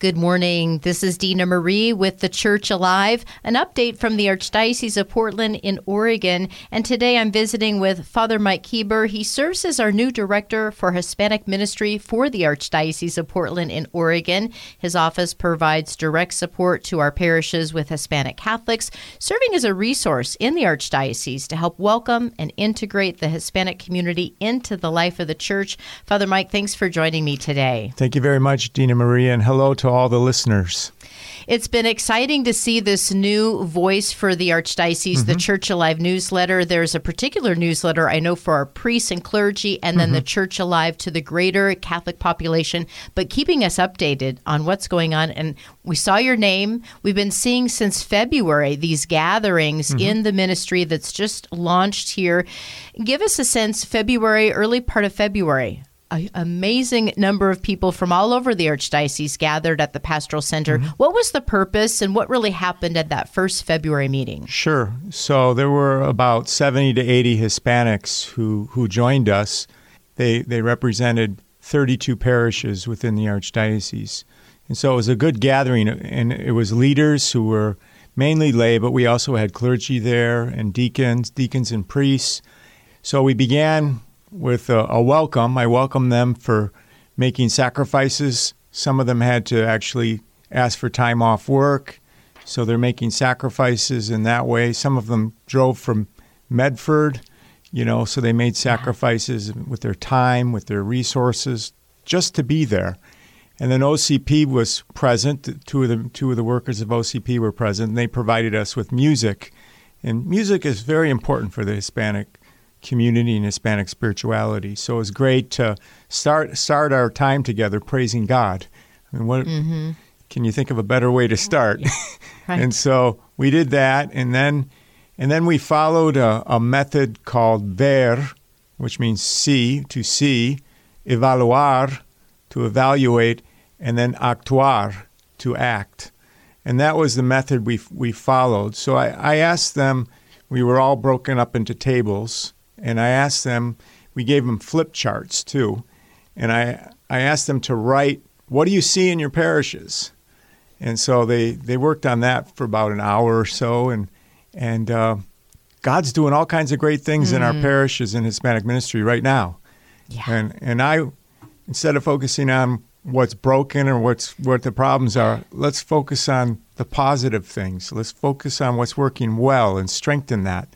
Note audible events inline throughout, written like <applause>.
Good morning. This is Dina Marie with the Church Alive, an update from the Archdiocese of Portland in Oregon. And today I'm visiting with Father Mike Kueber. He serves as our new director for Hispanic ministry for the Archdiocese of Portland in Oregon. His office provides direct support to our parishes with Hispanic Catholics, serving as a resource in the Archdiocese to help welcome and integrate the Hispanic community into the life of the church. Father Mike, thanks for joining me today. Thank you very much, Dina Marie, and hello to all the listeners. It's been exciting to see this new voice for the Archdiocese, mm-hmm. the Church Alive newsletter. There's a particular newsletter I know for our priests and clergy, and then mm-hmm. the Church Alive to the greater Catholic population, but keeping us updated on what's going on. And we saw your name. We've been seeing since February these gatherings mm-hmm. in the ministry that's just launched here. Give us a sense, February, early part of February an amazing number of people from all over the Archdiocese gathered at the Pastoral Center. Mm-hmm. What was the purpose and what really happened at that first February meeting? Sure. So there were about 70 to 80 Hispanics who, who joined us. They, they represented 32 parishes within the Archdiocese. And so it was a good gathering, and it was leaders who were mainly lay, but we also had clergy there and deacons, deacons and priests. So we began with a, a welcome. I welcome them for making sacrifices. Some of them had to actually ask for time off work, so they're making sacrifices in that way. Some of them drove from Medford, you know, so they made sacrifices with their time, with their resources, just to be there. And then OCP was present. Two of the two of the workers of OCP were present. And they provided us with music, and music is very important for the Hispanic community and Hispanic spirituality. So it was great to start start our time together praising God. I mean, what mm-hmm. can you think of a better way to start? <laughs> right. and so we did that, and then and then we followed a, a method called ver, which means see to see, evaluar to evaluate, and then actuar to act. And that was the method we we followed. So I, I asked them. We were all broken up into tables and I asked them, we gave them flip charts too, and I, I asked them to write, what do you see in your parishes? And so they, they worked on that for about an hour or so, and, and uh, God's doing all kinds of great things mm. in our mm. parishes in Hispanic ministry right now. Yeah. And, and I, instead of focusing on what's broken or what's what the problems are, let's focus on the positive things. Let's focus on what's working well and strengthen that.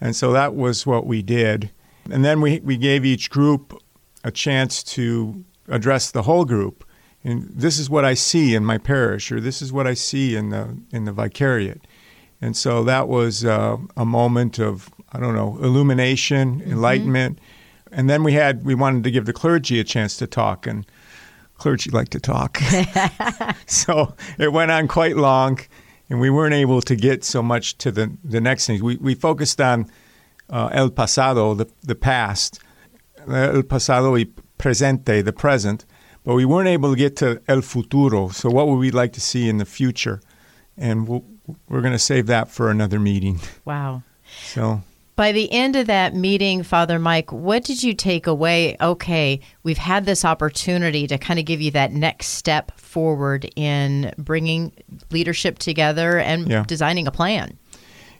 And so that was what we did. And then we, we gave each group a chance to address the whole group. And this is what I see in my parish, or this is what I see in the in the vicariate. And so that was uh, a moment of I don't know illumination, mm-hmm. enlightenment. And then we had we wanted to give the clergy a chance to talk, and clergy like to talk. <laughs> <laughs> so it went on quite long and we weren't able to get so much to the, the next things. We, we focused on uh, el pasado, the, the past, el pasado y presente, the present, but we weren't able to get to el futuro. So, what would we like to see in the future? And we we are going to save that for another meeting. Wow. So, by the end of that meeting, Father Mike, what did you take away? Okay, we've had this opportunity to kind of give you that next step forward in bringing leadership together and yeah. designing a plan.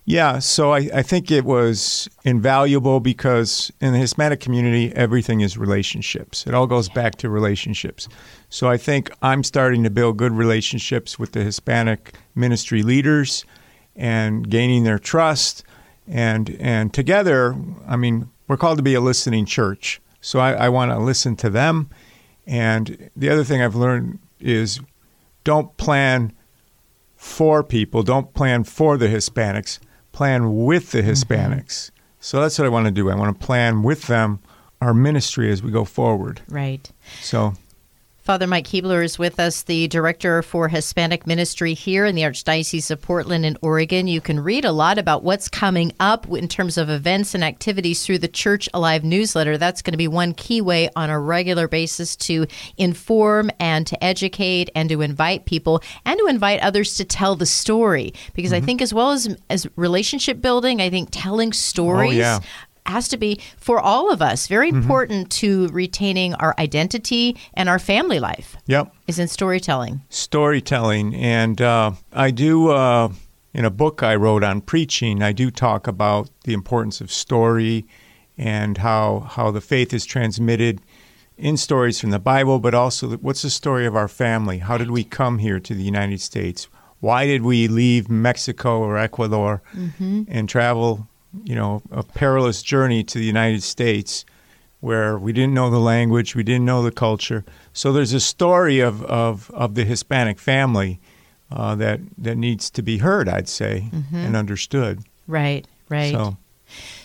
Yeah, so I, I, think it was invaluable because in the Hispanic community, everything is relationships. It all goes back to relationships. So I think I'm starting to build good relationships with the Hispanic ministry leaders and gaining their trust and and together, I mean, we're called to be a listening church. So I, I want to listen to them. And the other thing I've learned is don't plan for people, don't plan for the Hispanics, plan with the mm-hmm. Hispanics. Mm-hmm. So that's what I want to do. I want to plan with them our ministry as we go forward. Right. So Father Mike Kueber is with us, the director for Hispanic Ministry here in the Archdiocese of Portland in Oregon. You can read a lot about what's coming up in terms of events and activities through the Church Alive newsletter. That's going to be one key way on a regular basis to inform and to educate and to invite people and to invite others to tell the story. Because mm-hmm. I think, as well as as relationship building, I think telling stories. Oh, yeah has to be for all of us very important to retaining our identity and our family life Yep. is in storytelling. storytelling. And uh, I do, uh, in a book I wrote on preaching, I do talk about the importance of story and how, how the faith is transmitted in stories from the Bible, but also what's the story of our family? How did we come here to the United States? Why did we leave Mexico or Ecuador and travel, you know, a perilous journey to the United States? where we didn't know the language, we didn't know the culture. So there's a story of, of, of the Hispanic family uh, that, that needs to be heard, I'd say, and understood. Right, right. So,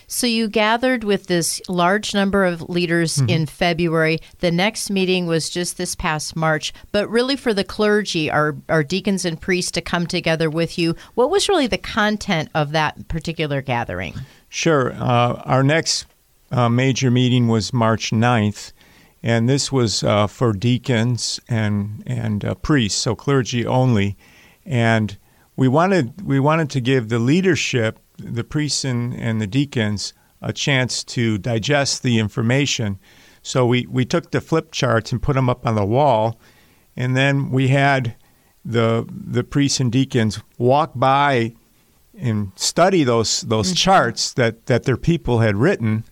So you gathered with this large number of leaders Mm-hmm. in February. The next meeting was just this past March, but really for the clergy, our, our deacons and priests to come together with you. What was really the content of that particular gathering? sure. Uh, our next uh, major meeting was March 9th, and this was uh, for deacons and, and uh, priests, so clergy only. And we wanted, we wanted to give the leadership, the priests and, and the deacons, a chance to digest the information. So we, we took the flip charts and put them up on the wall, and then we had the the priests and deacons walk by and study those those mm-hmm. charts that, that their people had written,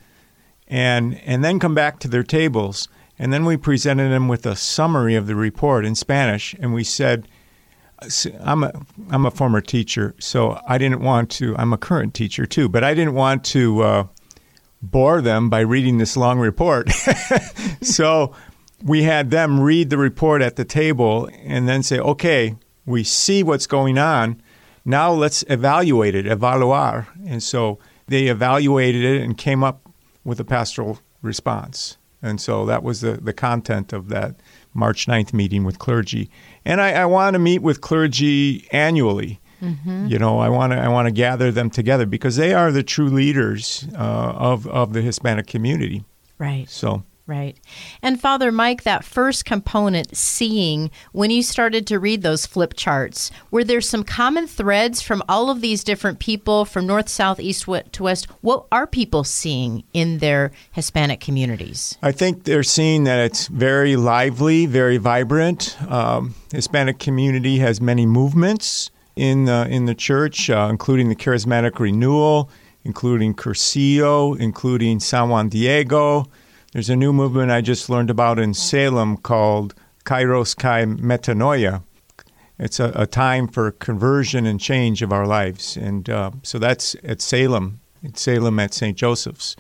and and then come back to their tables, and then we presented them with a summary of the report in Spanish, and we said. I'm a I'm a former teacher, so I didn't want to. I'm a current teacher too, but I didn't want to uh, bore them by reading this long report. <laughs> so we had them read the report at the table and then say, "Okay, we see what's going on. Now let's evaluate it, evaluar." And so they evaluated it and came up with a pastoral response. And so that was the, the content of that March 9th meeting with clergy. And I, I want to meet with clergy annually. You know, I want to I want to gather them together because they are the true leaders uh, of of the Hispanic community. Right. So Right. And Father Mike, that first component, seeing, when you started to read those flip charts, were there some common threads from all of these different people from north, south, east to west? What are people seeing in their Hispanic communities? I think they're seeing that it's very lively, very vibrant. Um, Hispanic community has many movements in the, in the church, uh, including the Charismatic Renewal, including Cursillo, including San Juan Diego. There's a new movement I just learned about in Salem called Kairos Kai Metanoia. It's a, a time for conversion and change of our lives. And uh, so that's at Salem, at Salem at St. Joseph's.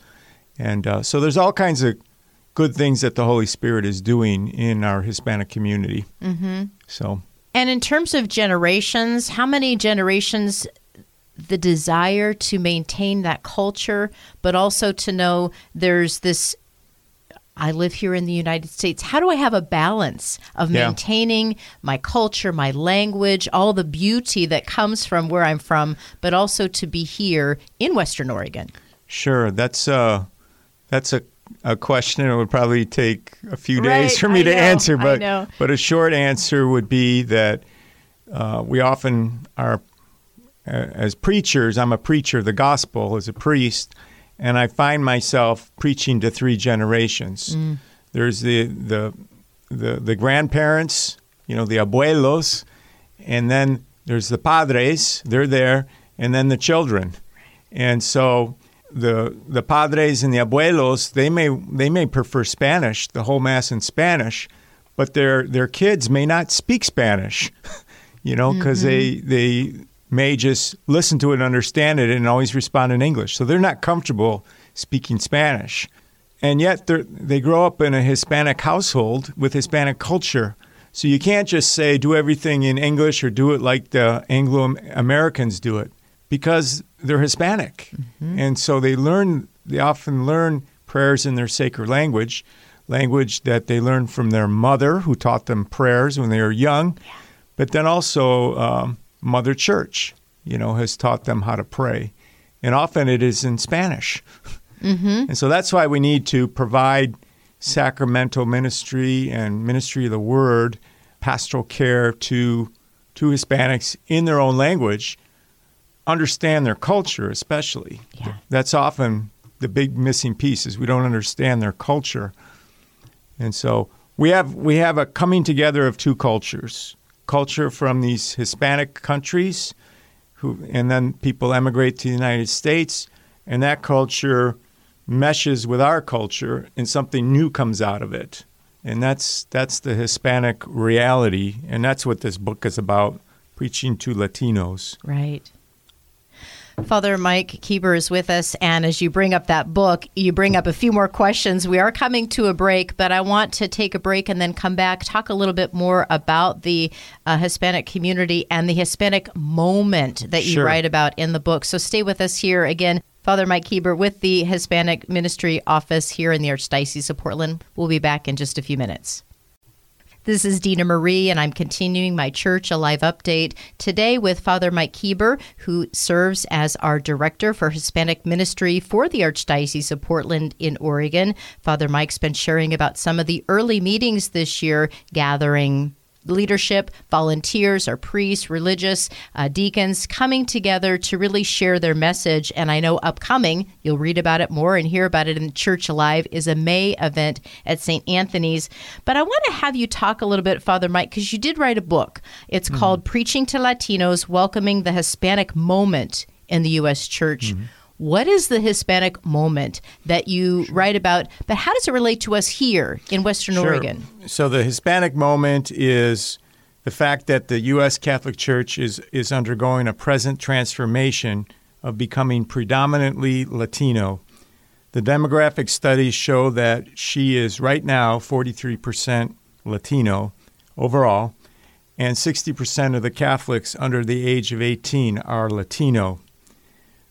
And uh, so there's all kinds of good things that the Holy Spirit is doing in our Hispanic community. Mm-hmm. So And in terms of generations, how many generations the desire to maintain that culture, but also to know there's this. I live here in the United States. How do I have a balance of Yeah. maintaining my culture, my language, all the beauty that comes from where I'm from, but also to be here in Western Oregon? sure, that's uh, that's a a question it would probably take a few days Right, for me I to know, answer, but but a short answer would be that uh, we often are uh, as preachers. I'm a preacher of the gospel as a priest, and I find myself preaching to three generations. Mm. There's the the the the grandparents, you know, the abuelos, and then there's the padres. They're there, and then the children, and so the the padres and the abuelos they may they may prefer Spanish, the whole mass in Spanish, but their their kids may not speak Spanish, <laughs> you know, because they they may just listen to it and understand it and always respond in English. So they're not comfortable speaking Spanish, and yet they they grow up in a Hispanic household with Hispanic culture. So you can't just say do everything in English or do it like the Anglo Americans do it because they're Hispanic. And so they learn, they often learn prayers in their sacred language, language that they learned from their mother who taught them prayers when they were young, but then also um, Mother Church, you know, has taught them how to pray. And often it is in Spanish. <laughs> Mm-hmm. And so that's why we need to provide sacramental ministry and ministry of the word, pastoral care to to Hispanics in their own language, understand their culture especially. Yeah. That's often the big missing piece is we don't understand their culture. And so we have we have a coming together of two cultures. Culture from these Hispanic countries who and then people emigrate to the United States and that culture meshes with our culture and something new comes out of it. And that's that's the Hispanic reality and that's what this book is about, preaching to Latinos. Right. Father Mike Kueber is with us, and as you bring up that book, you bring up a few more questions. We are coming to a break, but I want to take a break and then come back, talk a little bit more about the uh, Hispanic community and the Hispanic moment that you Sure. write about in the book. So stay with us here again. Father Mike Kueber with the Hispanic Ministry Office here in the Archdiocese of Portland. We'll be back in just a few minutes. This is Dina Marie, and I'm continuing my Church Alive update today with Father Mike Kueber, who serves as our Director for Hispanic Ministry for the Archdiocese of Portland in Oregon. Father Mike's been sharing about some of the early meetings this year, gathering leadership, volunteers, our priests, religious uh, deacons coming together to really share their message. And I know upcoming, you'll read about it more and hear about it in Church Alive, is a May event at St. Anthony's. But I want to have you talk a little bit, Father Mike, because you did write a book. It's called Preaching to Latinos Welcoming the Hispanic Moment in the U.S. Church. What is the Hispanic moment that you write about? But how does it relate to us here in Western Sure. Oregon? So the Hispanic moment is the fact that the U.S. Catholic Church is is undergoing a present transformation of becoming predominantly Latino. The demographic studies show that she is right now 43% Latino overall, and 60% of the Catholics under the age of 18 are Latino.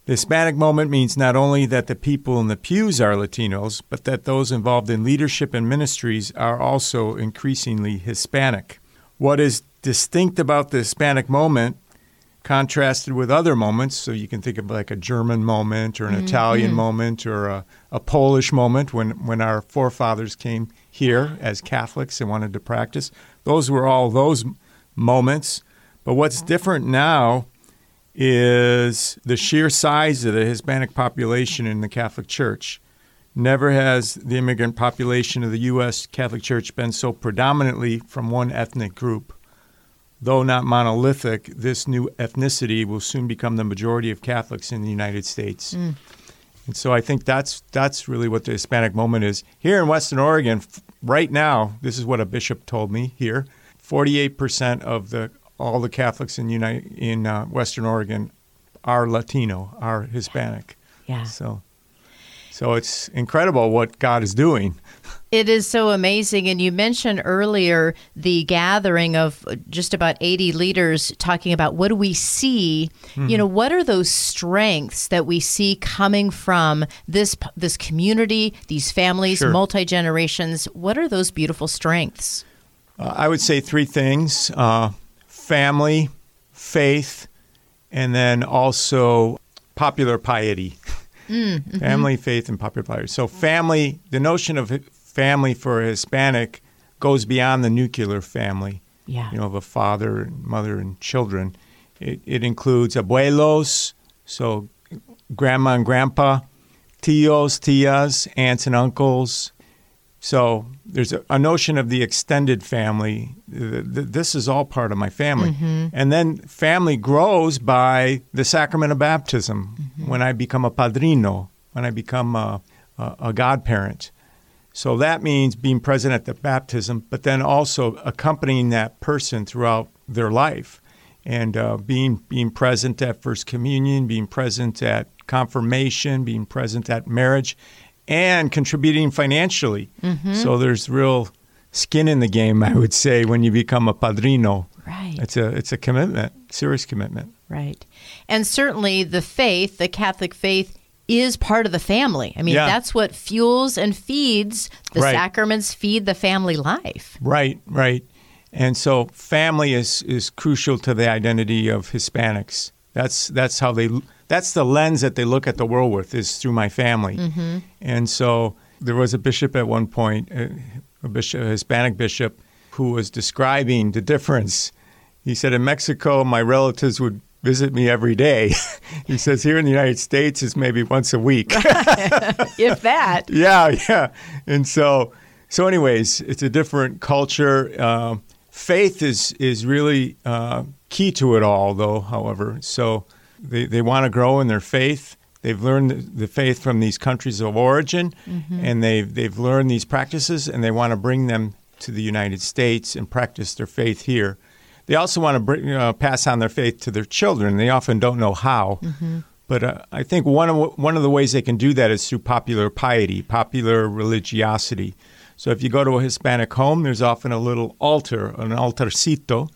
The Hispanic moment means not only that the people in the pews are Latinos, but that those involved in leadership and ministries are also increasingly Hispanic. What is distinct about the Hispanic moment, contrasted with other moments, so you can think of like a German moment or an mm-hmm. Italian mm-hmm. moment or a, a Polish moment when, when our forefathers came here as Catholics and wanted to practice, those were all those moments. But what's different now is the sheer size of the Hispanic population in the Catholic Church. Never has the immigrant population of the U.S. Catholic Church been so predominantly from one ethnic group. Though not monolithic, this new ethnicity will soon become the majority of Catholics in the United States. Mm. And so I think that's that's really what the Hispanic moment is. Here in Western Oregon, right now, this is what a bishop told me here: forty-eight percent of the all the Catholics in United in uh, Western Oregon are Latino, are Hispanic. Yeah. So, so it's incredible what God is doing. It is so amazing. And you mentioned earlier the gathering of just about 80 leaders talking about what do we see? Hmm. You know, what are those strengths that we see coming from this this community, these families, Sure. multi generations? What are those beautiful strengths? Uh, I would say three things: uh, family, faith, and then also popular piety. Mm, <laughs> mm-hmm. Family, faith, and popular piety. So, family. The notion of family for a Hispanic goes beyond the nuclear family. Yeah. You know, of a father, and mother, and children. It, it includes abuelos, so grandma and grandpa, tios, tias, aunts and uncles, so there's a, a notion of the extended family. Th- th- This is all part of my family. And then family grows by the sacrament of baptism when I become a padrino, when I become a, a, a godparent. So that means being present at the baptism, but then also accompanying that person throughout their life and uh, being, being present at First Communion, being present at confirmation, being present at marriage, and contributing financially. Mm-hmm. So there's real skin in the game, I would say, when you become a padrino. Right. It's a, it's a commitment, serious commitment. Right. And certainly the faith, the Catholic faith, is part of the family. I mean, Yeah. that's what fuels and feeds the Right. sacraments, feed the family life. Right, right. And so family is, is crucial to the identity of Hispanics. That's that's how they that's the lens that they look at the world with is through my family. And so there was a bishop at one point, a, a bishop, a Hispanic bishop, who was describing the difference. He said, "In Mexico, my relatives would visit me every day. <laughs> he says here in the United States it's maybe once a week. <laughs> if that. <laughs> yeah, yeah. And so, so anyways, it's a different culture. Uh, faith is is really uh, key to it all, though. However, so they they want to grow in their faith. They've learned the faith from these countries of origin, mm-hmm. and they've they've learned these practices, and they want to bring them to the United States and practice their faith here. They also want to bring, uh, pass on their faith to their children. They often don't know how. Mm-hmm. But uh, I think one of one of the ways they can do that is through popular piety, popular religiosity. So if you go to a Hispanic home, there's often a little altar, an altarcito,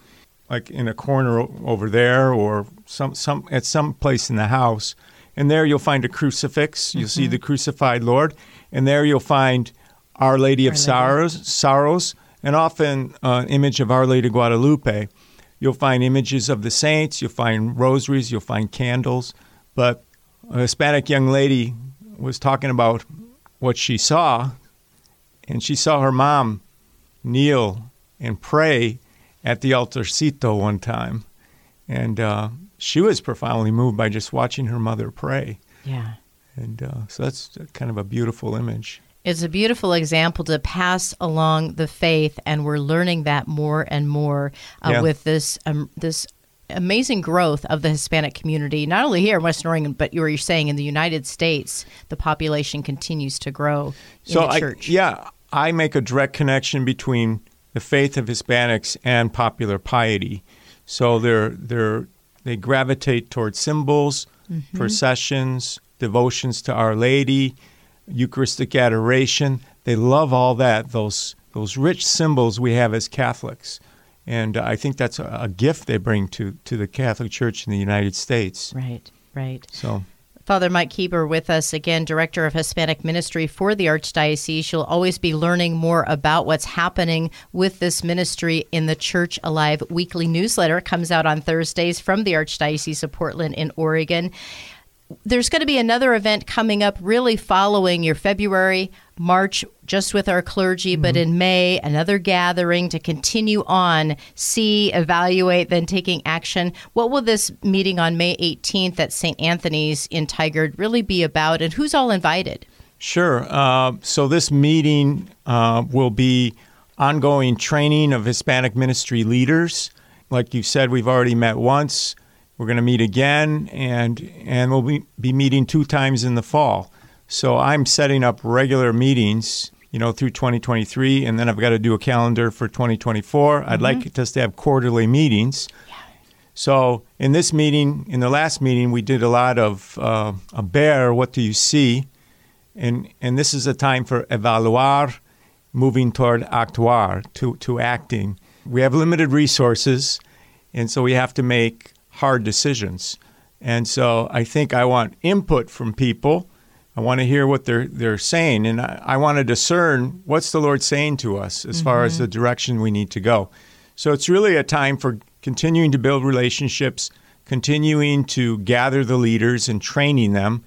like in a corner over there, or some some at some place in the house. And there you'll find a crucifix. You'll mm-hmm. see the crucified Lord, and there you'll find Our Lady of Our Lady. Sorrows, sorrows, and often uh, an image of Our Lady Guadalupe. You'll find images of the saints, you'll find rosaries, you'll find candles. But a Hispanic young lady was talking about what she saw, and she saw her mom kneel and pray at the altarcito one time. And uh, she was profoundly moved by just watching her mother pray. Yeah. And uh, so that's kind of a beautiful image. It's a beautiful example to pass along the faith, and we're learning that more and more uh, yeah. with this um, this amazing growth of the Hispanic community, not only here in Western Oregon, but you were saying in the United States, the population continues to grow so in the church. I, yeah, I make a direct connection between the faith of Hispanics and popular piety. So they're they're they gravitate towards symbols, mm-hmm. processions, devotions to Our Lady Eucharistic adoration. They love all that, those, those rich symbols we have as Catholics. And I think that's a, a gift they bring to, to the Catholic Church in the United States. Right, right. So. Father Mike Kueber with us again, Director of Hispanic Ministry for the Archdiocese. You'll always be learning more about what's happening with this ministry in the Church Alive weekly newsletter. It comes out on Thursdays from the Archdiocese of Portland in Oregon there's going to be another event coming up really following your February, March, just with our clergy, mm-hmm. but in May, another gathering to continue on, see, evaluate, then taking action. What will this meeting on May 18th at St. Anthony's in Tigard really be about, and who's all invited? Sure. Uh, so this meeting uh, will be ongoing training of Hispanic ministry leaders. Like you said, we've already met once. We're going to meet again, and and we'll be, be meeting two times in the fall. So I'm setting up regular meetings, you know, through 2023, and then I've got to do a calendar for 2024. Mm-hmm. I'd like us to have quarterly meetings. Yeah. So in this meeting, in the last meeting, we did a lot of uh, a ver. What do you see? And and this is a time for evaluar, moving toward actuar, to to acting. We have limited resources, and so we have to make hard decisions. And so I think I want input from people. I want to hear what they're they're saying, and I, I want to discern what's the Lord saying to us as mm-hmm. far as mm-hmm. the direction we need to go. So it's really a time for continuing to build relationships, continuing to gather the leaders and training them.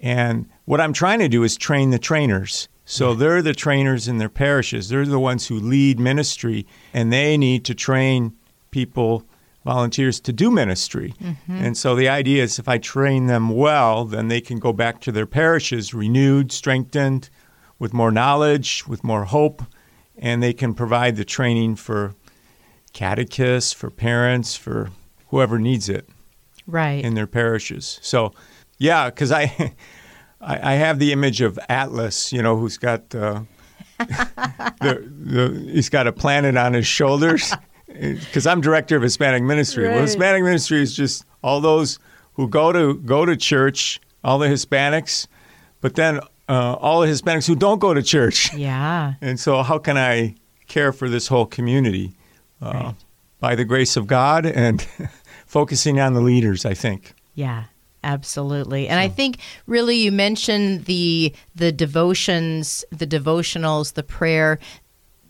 And what I'm trying to do is train the trainers. So they're the trainers in their parishes. They're the ones who lead ministry, and they need to train people volunteers to do ministry. Mm-hmm. And so the idea is if I train them well, then they can go back to their parishes renewed, strengthened, with more knowledge, with more hope, and they can provide the training for catechists, for parents, for whoever needs it. Right. In their parishes. So, yeah, because I, <laughs> I, I, have the image of Atlas, you know, who's got. Uh, <laughs> the, the, he's got a planet on his shoulders <laughs> because I'm director of Hispanic ministry. Right. Well, Hispanic ministry is just all those who go to go to church, all the Hispanics, but then uh, all the Hispanics who don't go to church. <laughs> Yeah. And so, how can I care for this whole community? Uh, right. By the grace of God and <laughs> focusing on the leaders, I think. Yeah. Absolutely. And so. I think really you mentioned the the devotions, the devotionals, the prayer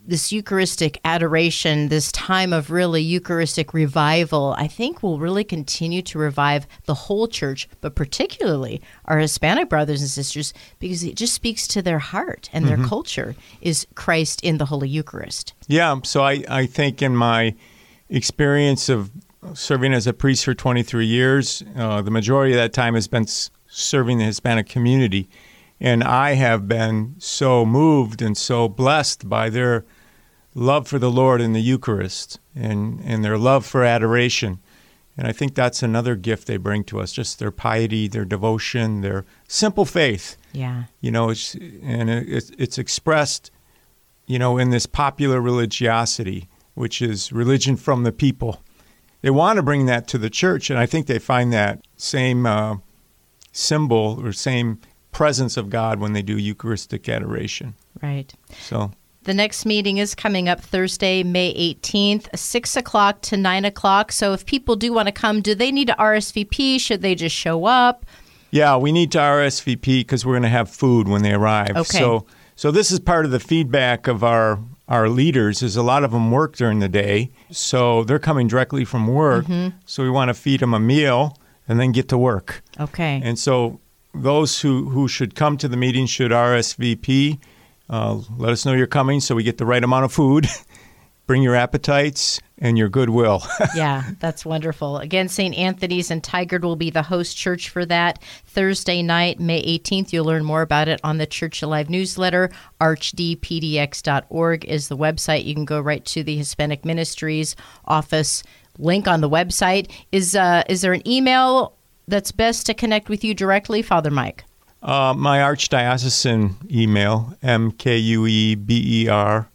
this Eucharistic adoration, this time of really Eucharistic revival, I think will really continue to revive the whole church, but particularly our Hispanic brothers and sisters, because it just speaks to their heart and their mm-hmm. culture is Christ in the Holy Eucharist. Yeah. So I, I think in my experience of serving as a priest for 23 years. Uh, the majority of that time has been s- serving the Hispanic community. And I have been so moved and so blessed by their love for the Lord in the Eucharist and, and their love for adoration. And I think that's another gift they bring to us just their piety, their devotion, their simple faith. Yeah. You know, it's, and it, it's, it's expressed, you know, in this popular religiosity, which is religion from the people. They want to bring that to the church, and I think they find that same uh, symbol or same presence of God when they do Eucharistic adoration. Right. So The next meeting is coming up Thursday, May 18th, 6 o'clock to 9 o'clock. So if people do want to come, do they need to RSVP? Should they just show up? Yeah, we need to RSVP because we're going to have food when they arrive. Okay. So, so this is part of the feedback of our our leaders. Is a lot of them work during the day, so they're coming directly from work. Mm-hmm. So we want to feed them a meal and then get to work. Okay. And so those who who should come to the meeting should RSVP. Uh, let us know you're coming so we get the right amount of food. <laughs> Bring your appetites and your goodwill. <laughs> yeah, that's wonderful. Again, St. Anthony's and Tigard will be the host church for that Thursday night, May 18th. You'll learn more about it on the Church Alive newsletter. archdpdx.org is the website. You can go right to the Hispanic Ministries office link on the website. Is uh, is there an email that's best to connect with you directly, Father Mike? Uh, my archdiocesan email, mkueber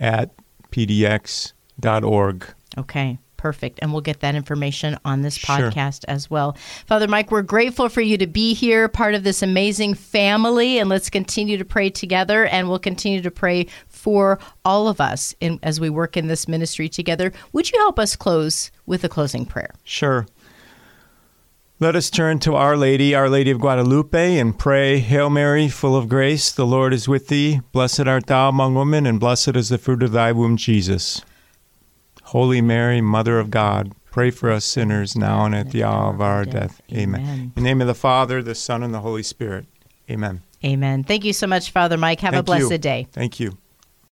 at pdx.org. Okay, perfect. And we'll get that information on this Sure. podcast as well. Father Mike, we're grateful for you to be here, part of this amazing family, and let's continue to pray together. And we'll continue to pray for all of us in, as we work in this ministry together. Would you help us close with a closing prayer? Sure. Let us turn to Our Lady, Our Lady of Guadalupe, and pray, Hail Mary, full of grace, the Lord is with thee. Blessed art thou among women, and blessed is the fruit of thy womb, Jesus. Holy Mary, Mother of God, pray for us sinners now and at the hour of our death. Amen. Amen. In the name of the Father, the Son, and the Holy Spirit. Amen. Amen. Thank you so much, Father Mike. Have a Thank you. blessed day. Thank you.